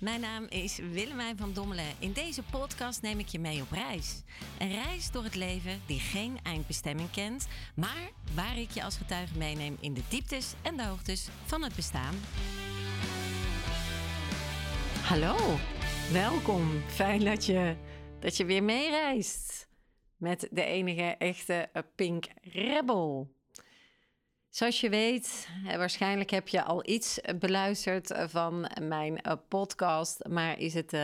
Mijn naam is Willemijn van Dommelen. In deze podcast neem ik je mee op reis. Een reis door het leven die geen eindbestemming kent, maar waar ik je als getuige meeneem in de dieptes en de hoogtes van het bestaan. Hallo, welkom. Fijn dat je, dat je weer meereist met de enige echte Pink Rebel. Zoals je weet, waarschijnlijk heb je al iets beluisterd van mijn eh, podcast, maar is het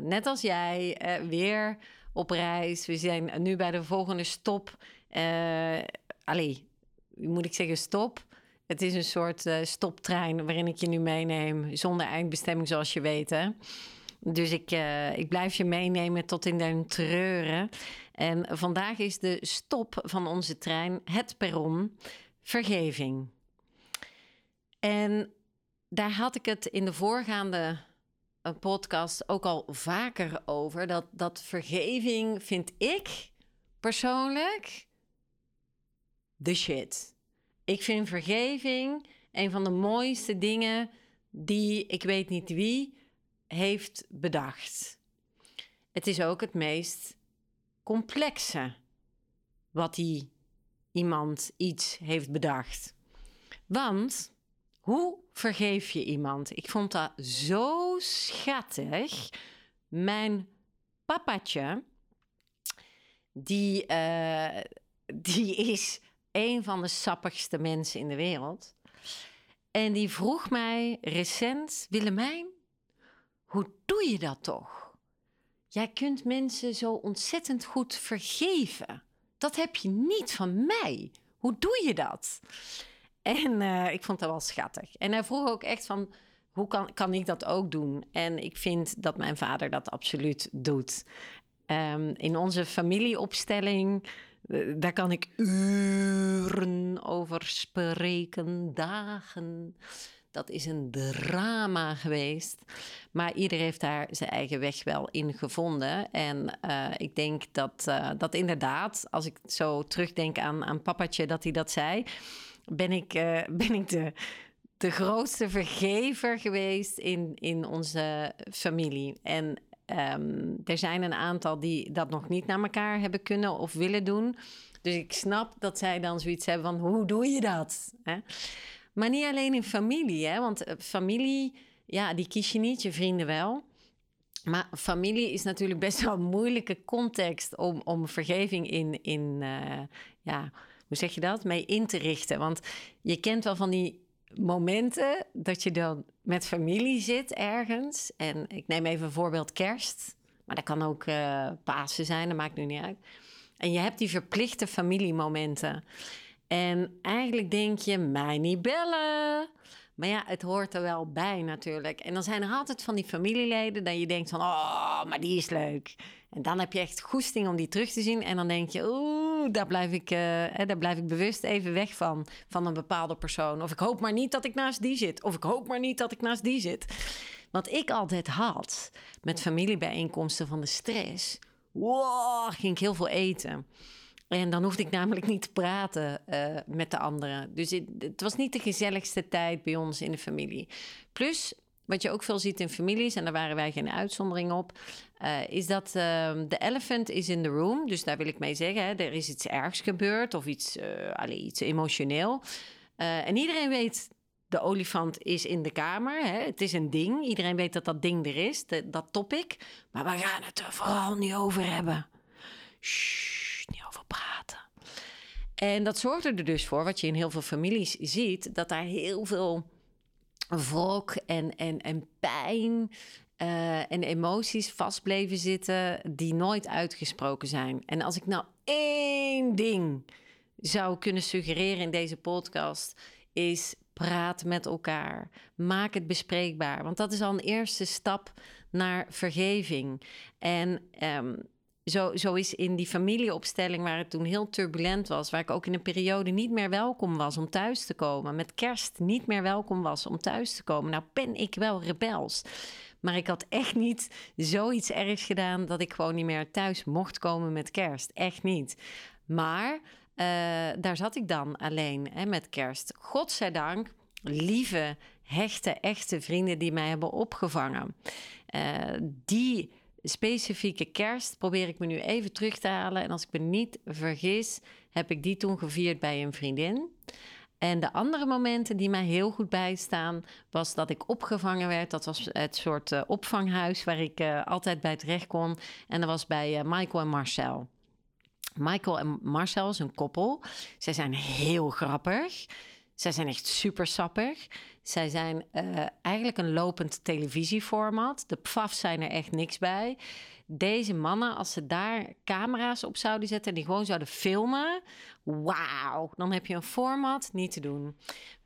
net als jij weer op reis? We zijn nu bij de volgende stop. allee, moet ik zeggen stop? Het is een soort stoptrein waarin ik je nu meeneem, zonder eindbestemming zoals je weet. Dus ik, ik blijf je meenemen tot in den treuren. En vandaag is de stop van onze trein het perron vergeving. En daar had ik het in de voorgaande eh, podcast ook al vaker over. Dat, dat vergeving vind ik persoonlijk de shit. Ik vind vergeving een van de mooiste dingen die ik weet niet wie heeft bedacht. Het is ook het meest complexe wat die iemand iets heeft bedacht. Want hoe vergeef je iemand? Ik vond dat zo schattig. Mijn papatje, die, uh, die is een van de sappigste mensen in de wereld. En die vroeg mij recent, Willemijn, hoe doe je dat toch? Jij kunt mensen zo ontzettend goed vergeven dat heb je niet van mij. Hoe doe je dat? En uh, ik vond dat wel schattig. En hij vroeg ook echt van, hoe kan, kan ik dat ook doen? En ik vind dat mijn vader dat absoluut doet. Um, in onze familieopstelling, uh, daar kan ik uren over spreken, dagen. Dat is een drama geweest. Maar iedereen heeft daar zijn eigen weg wel in gevonden. En uh, ik denk dat, uh, dat inderdaad, als ik zo terugdenk aan, aan papatje dat hij dat zei, ben ik, uh, ben ik de, de grootste vergever geweest in, in onze familie. En um, er zijn een aantal die dat nog niet naar elkaar hebben kunnen of willen doen. Dus ik snap dat zij dan zoiets hebben van hoe doe je dat? Hè? Maar niet alleen in familie, hè? want eh, familie, ja, die kies je niet, je vrienden wel. Maar familie is natuurlijk best wel een moeilijke context om, om vergeving in, in uh, ja, hoe zeg je dat, mee in te richten. Want je kent wel van die momenten dat je dan met familie zit ergens. En ik neem even een voorbeeld kerst. Maar dat kan ook uh, Pasen zijn, dat maakt nu niet uit. En je hebt die verplichte familiemomenten. En eigenlijk denk je, mij niet bellen. Maar ja, het hoort er wel bij natuurlijk. En dan zijn er altijd van die familieleden dat je denkt van, oh, maar die is leuk. En dan heb je echt goesting om die terug te zien. En dan denk je, oeh, daar blijf ik, uh, daar blijf ik bewust even weg van, van een bepaalde persoon. Of ik hoop maar niet dat ik naast die zit. Of ik hoop maar niet dat ik naast die zit. Wat ik altijd had met familiebijeenkomsten van de stress, wow, ging ik heel veel eten. En dan hoefde ik namelijk niet te praten uh, met de anderen. Dus het, was niet de gezelligste tijd bij ons in de familie. Plus, wat je ook veel ziet in families, en daar waren wij geen uitzondering op, uh, is dat uh, de elephant is in the room. Dus daar wil ik mee zeggen, hè, er is iets ergs gebeurd of iets, uh, iets emotioneel. en iedereen weet, de olifant is in de kamer. Hè? Het is een ding. Iedereen weet dat dat ding er is, dat topic. Maar we gaan het er vooral niet over hebben. Shh, praten. En dat zorgde er dus voor, wat je in heel veel families ziet, dat daar heel veel wrok en, en, en pijn uh, en emoties vast bleven zitten die nooit uitgesproken zijn. En als ik nou één ding zou kunnen suggereren in deze podcast, is praat met elkaar. Maak het bespreekbaar. Want dat is al een eerste stap naar vergeving. En um, zo, zo is in die familieopstelling waar het toen heel turbulent was, waar ik ook in een periode niet meer welkom was om thuis te komen, met kerst niet meer welkom was om thuis te komen. Nou ben ik wel rebels. Maar ik had echt niet zoiets ergs gedaan dat ik gewoon niet meer thuis mocht komen met kerst. Echt niet. Maar uh, daar zat ik dan alleen hè, met kerst. Godzijdank lieve, hechte, echte vrienden die mij hebben opgevangen. Uh, die specifieke kerst probeer ik me nu even terug te halen. En als ik me niet vergis, heb ik die toen gevierd bij een vriendin. En de andere momenten die mij heel goed bijstaan, was dat ik opgevangen werd. Dat was het soort uh, opvanghuis waar ik uh, altijd bij terecht kon. En dat was bij uh, Michael en Marcel. Michael en Marcel is een koppel. Zij zijn heel grappig. Zij zijn echt super sappig. Zij zijn uh, eigenlijk een lopend televisieformat. De pfaf zijn er echt niks bij. Deze mannen, als ze daar camera's op zouden zetten en die gewoon zouden filmen, wauw, dan heb je een format niet te doen.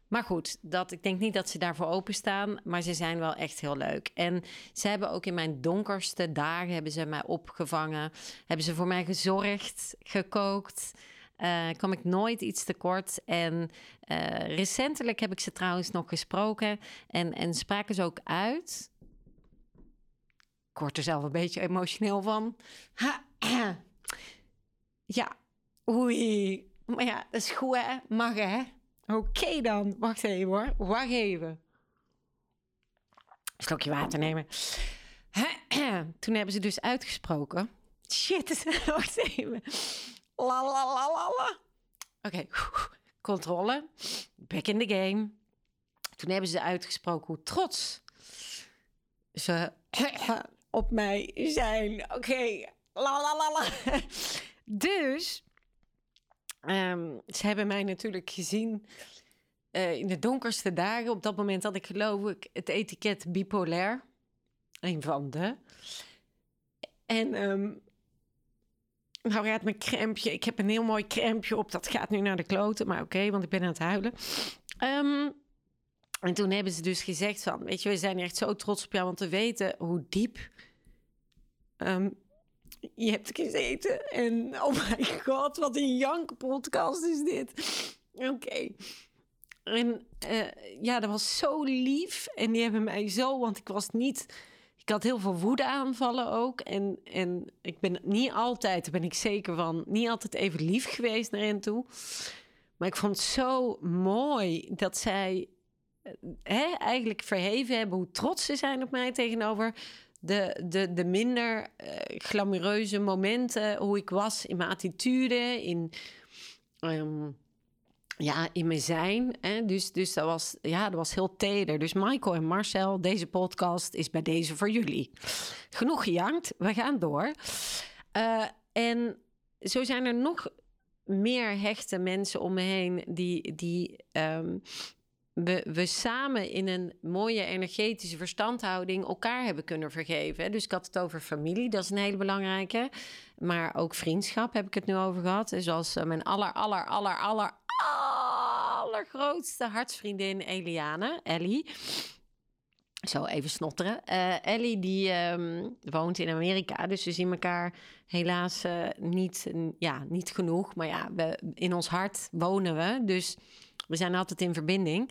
Maar goed, dat, ik denk niet dat ze daarvoor openstaan, maar ze zijn wel echt heel leuk. En ze hebben ook in mijn donkerste dagen hebben ze mij opgevangen, hebben ze voor mij gezorgd, gekookt. Uh, kwam ik nooit iets tekort. En uh, recentelijk heb ik ze trouwens nog gesproken en, en spraken ze ook uit. Ik word er zelf een beetje emotioneel van. Ja, oei. Maar ja, dat is goed hè, mag hè. Oké dan, wacht even hoor, wacht even. Een slokje water nemen. Toen hebben ze dus uitgesproken. Shit, wacht even. La la la la la. Oké, okay. controle. Back in the game. Toen hebben ze uitgesproken hoe trots ze op mij zijn. Oké, okay. la la la la. Dus um, ze hebben mij natuurlijk gezien uh, in de donkerste dagen. Op dat moment had ik geloof ik het etiket bipolair. Een van de. En um, nou ja, mijn crempje. Ik heb een heel mooi crempje op. Dat gaat nu naar de kloten, maar oké, want ik ben aan het huilen. Um, en toen hebben ze dus gezegd van, weet je, we zijn echt zo trots op jou, want we weten hoe diep um, je hebt gezeten. En oh my god, wat een jank podcast is dit. Oké. En uh, ja, dat was zo lief. En die hebben mij zo, want ik was niet ik had heel veel woedeaanvallen ook. En, en ik ben niet altijd, daar ben ik zeker van, niet altijd even lief geweest naar hen toe. Maar ik vond het zo mooi dat zij eh, hè, eigenlijk verheven hebben hoe trots ze zijn op mij tegenover de, de, de minder uh, glamoureuze momenten. Hoe ik was in mijn attitude, in. Um, ja, in mijn zijn. Hè? Dus, dus dat, was, ja, dat was heel teder. Dus Michael en Marcel, deze podcast is bij deze voor jullie. Genoeg gejankt, we gaan door. Uh, en zo zijn er nog meer hechte mensen om me heen die, die um, we, samen in een mooie energetische verstandhouding elkaar hebben kunnen vergeven. Dus ik had het over familie, dat is een hele belangrijke. Maar ook vriendschap heb ik het nu over gehad. Zoals mijn aller, aller, aller, aller, allergrootste hartsvriendin Eliane, Ellie. Zo even snotteren. Uh, Ellie die um, woont in Amerika, dus we zien elkaar helaas uh, niet, ja, niet genoeg. Maar ja, in ons hart wonen we, dus we zijn altijd in verbinding.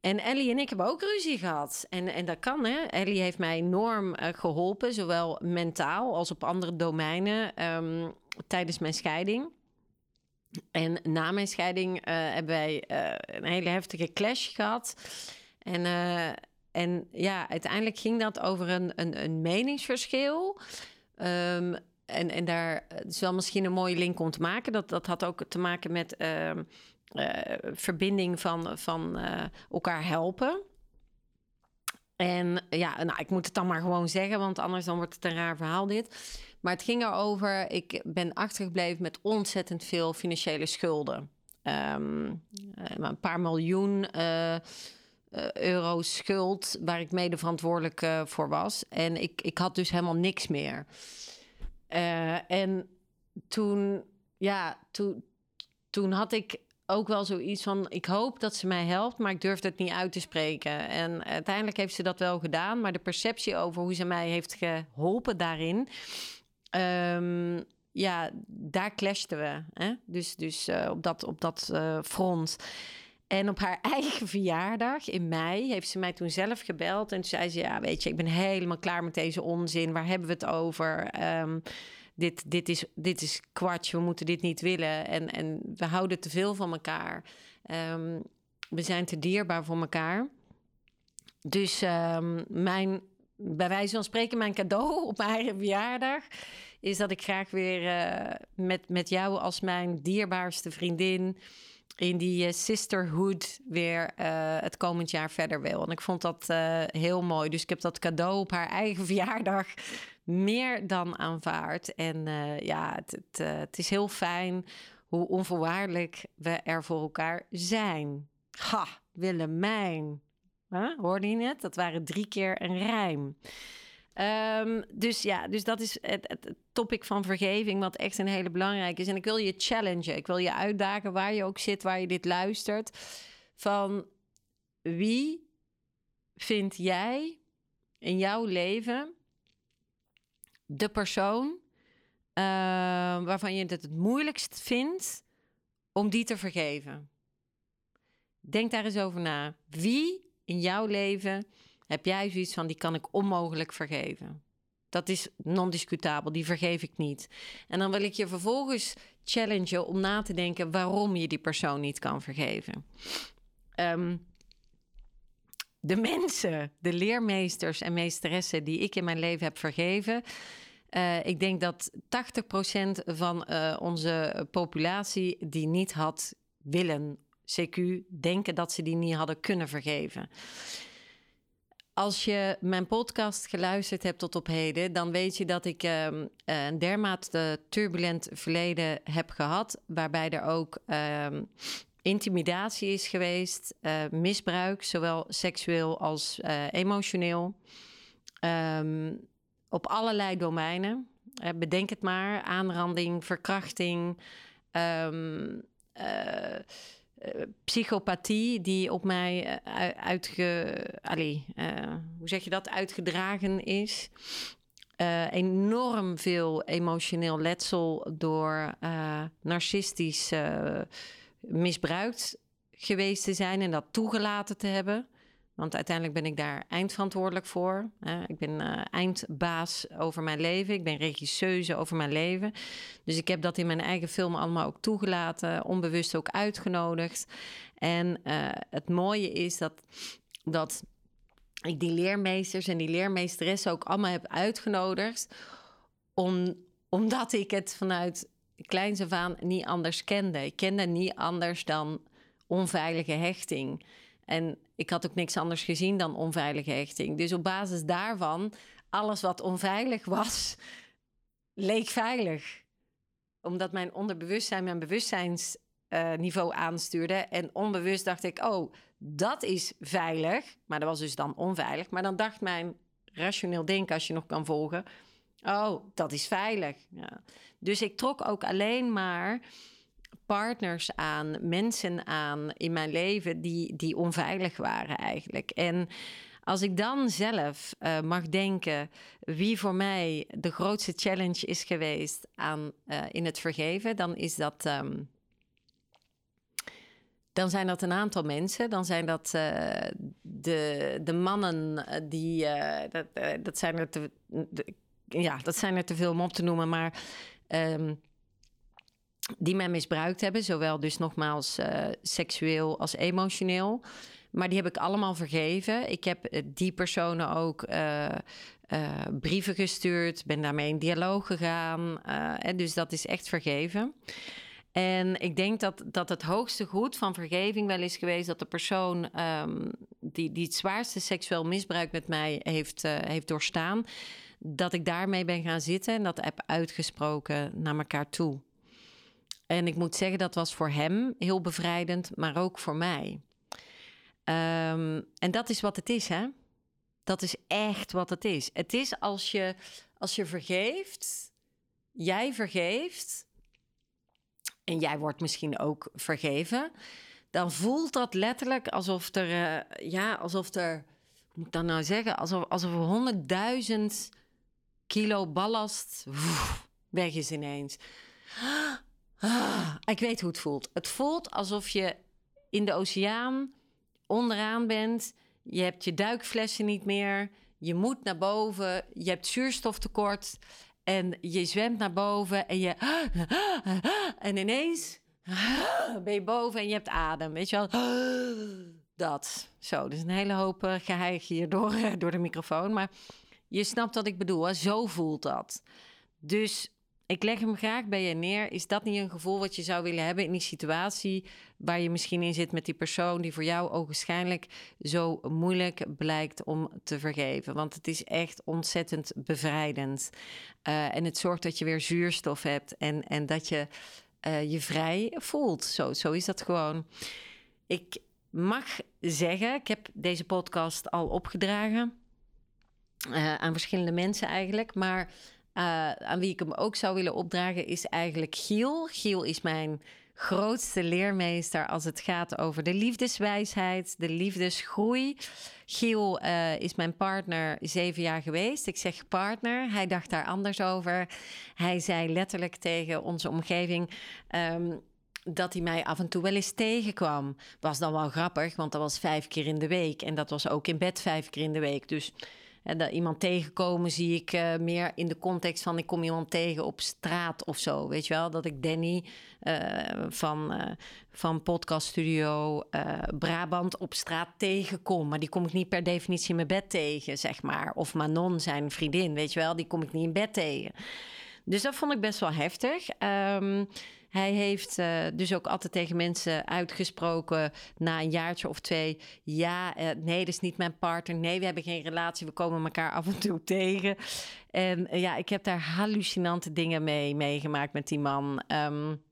En Ellie en ik hebben ook ruzie gehad. En, en dat kan, hè. Ellie heeft mij enorm uh, geholpen, zowel mentaal als op andere domeinen um, tijdens mijn scheiding. En na mijn scheiding uh, hebben wij uh, een hele heftige clash gehad. En, en ja, uiteindelijk ging dat over een, een, een meningsverschil. Um, en, en daar is wel misschien een mooie link om te maken. Dat, dat had ook te maken met uh, verbinding van, van elkaar helpen. En ja, nou, ik moet het dan maar gewoon zeggen, want anders dan wordt het een raar verhaal dit. Maar het ging erover, ik ben achtergebleven met ontzettend veel financiële schulden. Um, een paar miljoen uh, euro schuld waar ik mede verantwoordelijk voor was. En ik, ik had dus helemaal niks meer. En toen, ja, toen, toen had ik ook wel zoiets van: ik hoop dat ze mij helpt, maar ik durfde het niet uit te spreken. En uiteindelijk heeft ze dat wel gedaan, maar de perceptie over hoe ze mij heeft geholpen daarin. Um, ja, daar clashten we. Hè? Dus, dus uh, op dat, op dat uh, front. En op haar eigen verjaardag in mei heeft ze mij toen zelf gebeld. En toen zei ze: Ja, weet je, ik ben helemaal klaar met deze onzin. Waar hebben we het over? Um, dit, dit, is, dit is kwartje, we moeten dit niet willen. En, en we houden te veel van elkaar. Um, we zijn te dierbaar voor elkaar. Dus ehm, mijn, bij wijze van spreken, mijn cadeau op mijn eigen verjaardag is dat ik graag weer eh, met, met jou als mijn dierbaarste vriendin in die uh, sisterhood weer uh, het komend jaar verder wil. En ik vond dat heel mooi. Dus ik heb dat cadeau op haar eigen verjaardag meer dan aanvaard. En ja, het, het, het is heel fijn hoe onvoorwaardelijk we er voor elkaar zijn. Ha, Willemijn. Hoorde je het? Dat waren drie keer een rijm. Um, dus ja, dus dat is het, topic van vergeving, wat echt een hele belangrijke is. En ik wil je challengen. Ik wil je uitdagen waar je ook zit, waar je dit luistert. Van wie vind jij in jouw leven de persoon uh, waarvan je het het moeilijkst vindt om die te vergeven? Denk daar eens over na. Wie in jouw leven heb jij zoiets van, die kan ik onmogelijk vergeven. Dat is non-discutabel, die vergeef ik niet. En dan wil ik je vervolgens challengen om na te denken waarom je die persoon niet kan vergeven. Um, de mensen, de leermeesters en meesteressen die ik in mijn leven heb vergeven. Uh, ik denk dat 80% van uh, onze populatie die niet had willen, CQ, denken dat ze die niet hadden kunnen vergeven. Als je mijn podcast geluisterd hebt tot op heden, dan weet je dat ik um, een dermate turbulent verleden heb gehad, waarbij er ook um, intimidatie is geweest, uh, misbruik, zowel seksueel als uh, emotioneel, um, op allerlei domeinen. Uh, bedenk het maar: aanranding, verkrachting. Um, eh, psychopathie die op mij uh, uitge, allee, uh, hoe zeg je dat, uitgedragen is. enorm veel emotioneel letsel door narcistisch misbruikt geweest te zijn en dat toegelaten te hebben. Want uiteindelijk ben ik daar eindverantwoordelijk voor. ik ben uh, eindbaas over mijn leven. Ik ben regisseuse over mijn leven. Dus ik heb dat in mijn eigen film allemaal ook toegelaten. Onbewust ook uitgenodigd. En uh, het mooie is dat, dat ik die leermeesters en die leermeesteressen ook allemaal heb uitgenodigd. Om, omdat ik het vanuit kleins af aan niet anders kende. Ik kende niet anders dan onveilige hechting. En ik had ook niks anders gezien dan onveilige hechting. Dus op basis daarvan, alles wat onveilig was, leek veilig. Omdat mijn onderbewustzijn mijn bewustzijnsniveau aanstuurde. En onbewust dacht ik, oh, dat is veilig. Maar dat was dus dan onveilig. Maar dan dacht mijn rationeel denken, als je nog kan volgen... oh, dat is veilig. Ja. Dus ik trok ook alleen maar partners aan, mensen aan in mijn leven die, die onveilig waren eigenlijk. En als ik dan zelf uh, mag denken wie voor mij de grootste challenge is geweest aan, uh, in het vergeven, dan is dat. Um, dan zijn dat een aantal mensen. Dan zijn dat uh, de, de mannen die. dat, dat, zijn er te, ja, dat zijn er te veel om op te noemen. Maar um, die mij misbruikt hebben, zowel dus nogmaals uh, seksueel als emotioneel. Maar die heb ik allemaal vergeven. Ik heb uh, die personen ook uh, brieven gestuurd, ben daarmee in dialoog gegaan. en dus dat is echt vergeven. En ik denk dat, dat het hoogste goed van vergeving wel is geweest dat de persoon um, die, die het zwaarste seksueel misbruik met mij heeft, heeft doorstaan, dat ik daarmee ben gaan zitten en dat heb uitgesproken naar elkaar toe. En ik moet zeggen, dat was voor hem heel bevrijdend, maar ook voor mij. Um, en dat is wat het is, hè? Dat is echt wat het is. Het is als je, als je vergeeft, jij vergeeft, en jij wordt misschien ook vergeven, dan voelt dat letterlijk alsof er, uh, ja, alsof er, hoe moet ik dat nou zeggen, alsof, alsof er honderdduizend kilo ballast weg is ineens. Ah, ik weet hoe het voelt. Het voelt alsof je in de oceaan onderaan bent. Je hebt je duikflessen niet meer. Je moet naar boven. Je hebt zuurstoftekort. En je zwemt naar boven en je. En ineens ben je boven en je hebt adem, weet je wel. Dat. Zo, dus een hele hoop uh, geheig hier door, door de microfoon. Maar je snapt wat ik bedoel, hè? zo voelt dat. Dus ik leg hem graag bij je neer. Is dat niet een gevoel wat je zou willen hebben in die situatie waar je misschien in zit met die persoon die voor jou ogenschijnlijk zo moeilijk blijkt om te vergeven? Want het is echt ontzettend bevrijdend. Uh, en het zorgt dat je weer zuurstof hebt en, en dat je uh, je vrij voelt. Zo, zo is dat gewoon. Ik mag zeggen, ik heb deze podcast al opgedragen. Uh, aan verschillende mensen eigenlijk. Maar uh, aan wie ik hem ook zou willen opdragen is eigenlijk Giel. Giel is mijn grootste leermeester als het gaat over de liefdeswijsheid, de liefdesgroei. Giel uh, is mijn partner zeven jaar geweest. Ik zeg partner, hij dacht daar anders over. Hij zei letterlijk tegen onze omgeving. Um, dat hij mij af en toe wel eens tegenkwam. Was dan wel grappig, want dat was vijf keer in de week. En dat was ook in bed vijf keer in de week. Dus dat iemand tegenkomen zie ik uh, meer in de context van ik kom iemand tegen op straat of zo. Weet je wel, dat ik Danny uh, van, uh, van Podcast Studio Brabant op straat tegenkom. Maar die kom ik niet per definitie in mijn bed tegen, zeg maar. Of Manon, zijn vriendin, weet je wel, die kom ik niet in bed tegen. Dus dat vond ik best wel heftig. Um, hij heeft uh, dus ook altijd tegen mensen uitgesproken na een jaartje of twee: ja, uh, nee, dat is niet mijn partner. Nee, we hebben geen relatie. We komen elkaar af en toe tegen. En uh, ja, ik heb daar hallucinante dingen mee meegemaakt met die man. Um,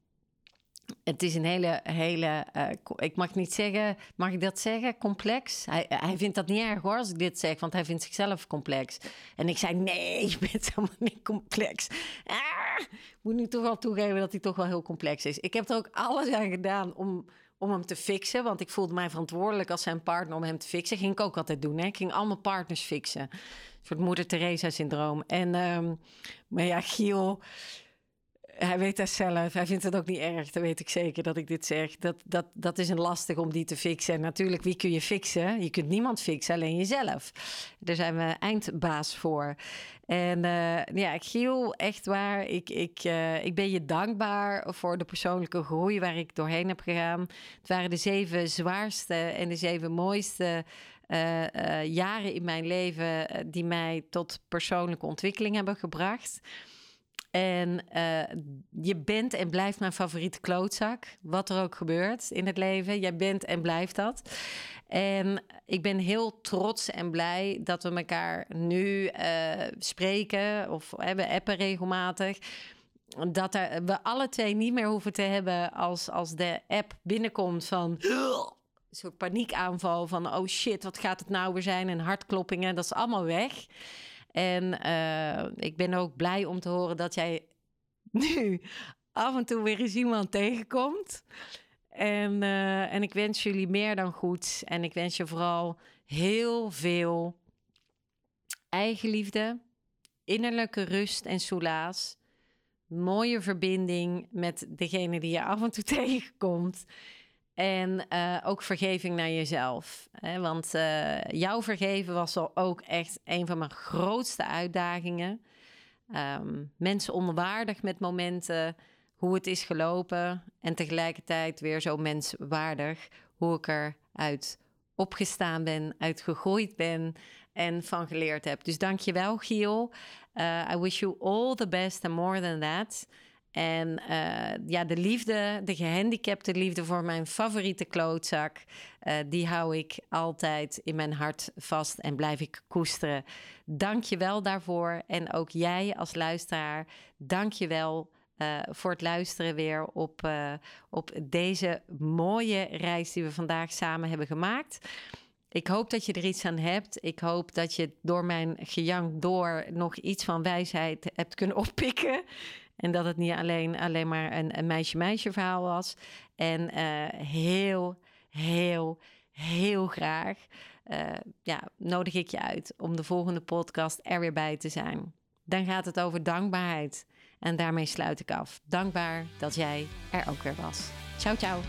het is een hele, hele, uh, ik mag niet zeggen, mag ik dat zeggen, complex. Hij, hij vindt dat niet erg hoor als ik dit zeg, want hij vindt zichzelf complex. En ik zei, nee, je bent helemaal niet complex. Ah, ik moet nu toch wel toegeven dat hij toch wel heel complex is. Ik heb er ook alles aan gedaan om, om hem te fixen, want ik voelde mij verantwoordelijk als zijn partner om hem te fixen. Ging ik ook altijd doen, hè. Ik ging allemaal partners fixen. Een soort moeder Teresa-syndroom. En, um, maar ja, Giel hij weet dat zelf. Hij vindt het ook niet erg. Dat weet ik zeker dat ik dit zeg. Dat, dat, dat is een lastig om die te fixen. En natuurlijk, wie kun je fixen? Je kunt niemand fixen, alleen jezelf. Daar zijn we eindbaas voor. En uh, ja, Giel, echt waar. Ik, ik, uh, ik ben je dankbaar voor de persoonlijke groei waar ik doorheen heb gegaan. Het waren de zeven zwaarste en de zeven mooiste uh, jaren in mijn leven die mij tot persoonlijke ontwikkeling hebben gebracht. En uh, je bent en blijft mijn favoriete klootzak. Wat er ook gebeurt in het leven. Jij bent en blijft dat. En ik ben heel trots en blij dat we elkaar nu uh, spreken. Of uh, we appen regelmatig. Dat we alle twee niet meer hoeven te hebben als, als de app binnenkomt van een soort paniekaanval van oh shit, wat gaat het nou weer zijn? En hartkloppingen, dat is allemaal weg. En uh, ik ben ook blij om te horen dat jij nu af en toe weer eens iemand tegenkomt. En, uh, en ik wens jullie meer dan goed. En ik wens je vooral heel veel eigenliefde, innerlijke rust en soelaas. Mooie verbinding met degene die je af en toe tegenkomt. En uh, ook vergeving naar jezelf. Hè? Want uh, jouw vergeven was al ook echt een van mijn grootste uitdagingen. Um, mensen onwaardig met momenten, hoe het is gelopen. En tegelijkertijd weer zo menswaardig, hoe ik eruit opgestaan ben, uitgegroeid ben en van geleerd heb. Dus dank je wel, Giel. Uh, I wish you all the best and more than that. En uh, ja, de liefde, de gehandicapte liefde voor mijn favoriete klootzak, uh, die hou ik altijd in mijn hart vast en blijf ik koesteren. Dank je wel daarvoor. En ook jij als luisteraar, dank je wel. Uh, voor het luisteren weer op, op deze mooie reis die we vandaag samen hebben gemaakt. Ik hoop dat je er iets aan hebt. Ik hoop dat je door mijn gejank door nog iets van wijsheid hebt kunnen oppikken. En dat het niet alleen, alleen maar een, een meisje-meisje verhaal was. En uh, heel, heel, heel graag uh, ja, nodig ik je uit om de volgende podcast er weer bij te zijn. Dan gaat het over dankbaarheid. En daarmee sluit ik af. Dankbaar dat jij er ook weer was. Ciao, ciao.